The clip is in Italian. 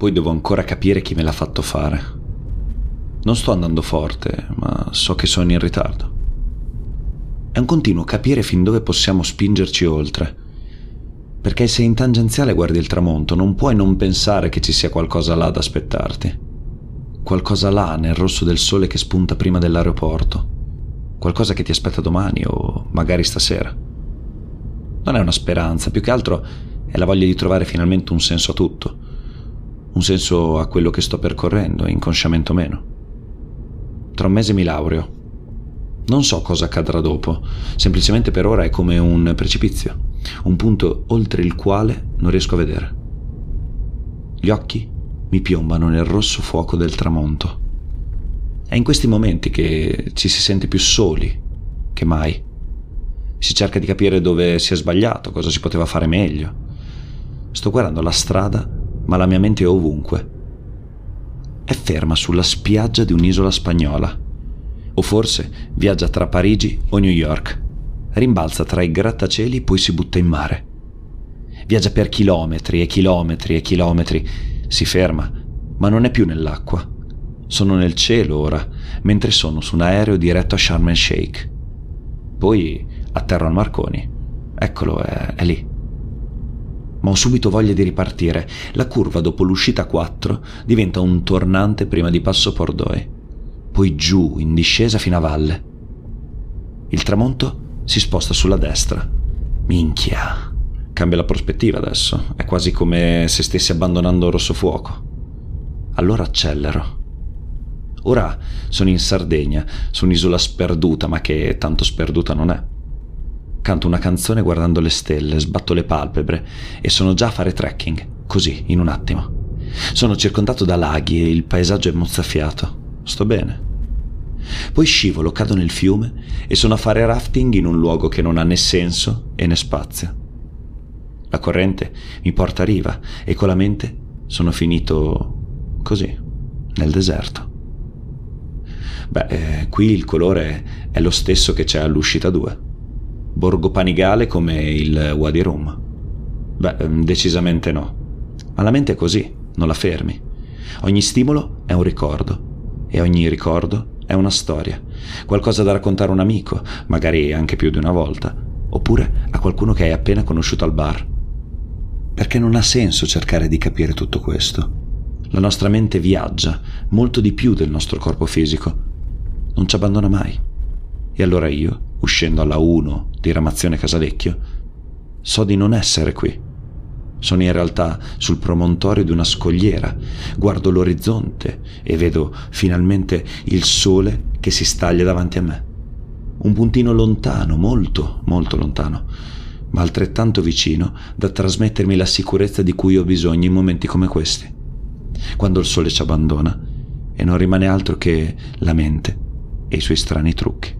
Poi devo ancora capire chi me l'ha fatto fare. Non sto andando forte, ma so che sono in ritardo. È un continuo capire fin dove possiamo spingerci oltre. Perché se in tangenziale guardi il tramonto, non puoi non pensare che ci sia qualcosa là da aspettarti. Qualcosa là nel rosso del sole che spunta prima dell'aeroporto. Qualcosa che ti aspetta domani o magari stasera. Non è una speranza, più che altro è la voglia di trovare finalmente un senso a tutto. Un senso a quello che sto percorrendo, inconsciamente o meno. Tra un mese mi laureo. Non so cosa accadrà dopo, semplicemente per ora è come un precipizio, un punto oltre il quale non riesco a vedere. Gli occhi mi piombano nel rosso fuoco del tramonto. È in questi momenti che ci si sente più soli che mai. Si cerca di capire dove si è sbagliato, cosa si poteva fare meglio. Sto guardando la strada, ma la mia mente è ovunque è ferma sulla spiaggia di un'isola spagnola. O forse viaggia tra Parigi o New York. Rimbalza tra i grattacieli poi si butta in mare. Viaggia per chilometri e chilometri e chilometri. Si ferma, ma non è più nell'acqua. Sono nel cielo ora, mentre sono su un aereo diretto a Sharm el Sheikh. Poi atterro al Marconi. Eccolo, è, è lì ma ho subito voglia di ripartire. La curva dopo l'uscita 4 diventa un tornante prima di Passo Pordoi, poi giù in discesa fino a valle. Il tramonto si sposta sulla destra. Minchia. Cambia la prospettiva adesso, è quasi come se stessi abbandonando Rosso Fuoco. Allora accelero. Ora sono in Sardegna, su un'isola sperduta, ma che tanto sperduta non è. Canto una canzone guardando le stelle, sbatto le palpebre e sono già a fare trekking, così, in un attimo. Sono circondato da laghi e il paesaggio è mozzafiato. Sto bene. Poi scivolo, cado nel fiume e sono a fare rafting in un luogo che non ha né senso né spazio. La corrente mi porta a riva e con la mente sono finito così, nel deserto. Beh, eh, qui il colore è lo stesso che c'è all'uscita 2 borgo panigale come il Wadi Rum? Beh, ehm, decisamente no. Ma la mente è così, non la fermi. Ogni stimolo è un ricordo e ogni ricordo è una storia, qualcosa da raccontare a un amico, magari anche più di una volta, oppure a qualcuno che hai appena conosciuto al bar. Perché non ha senso cercare di capire tutto questo. La nostra mente viaggia molto di più del nostro corpo fisico. Non ci abbandona mai. E allora io uscendo alla 1 di Ramazione Casalecchio, so di non essere qui. Sono in realtà sul promontorio di una scogliera, guardo l'orizzonte e vedo finalmente il sole che si staglia davanti a me. Un puntino lontano, molto, molto lontano, ma altrettanto vicino da trasmettermi la sicurezza di cui ho bisogno in momenti come questi, quando il sole ci abbandona e non rimane altro che la mente e i suoi strani trucchi.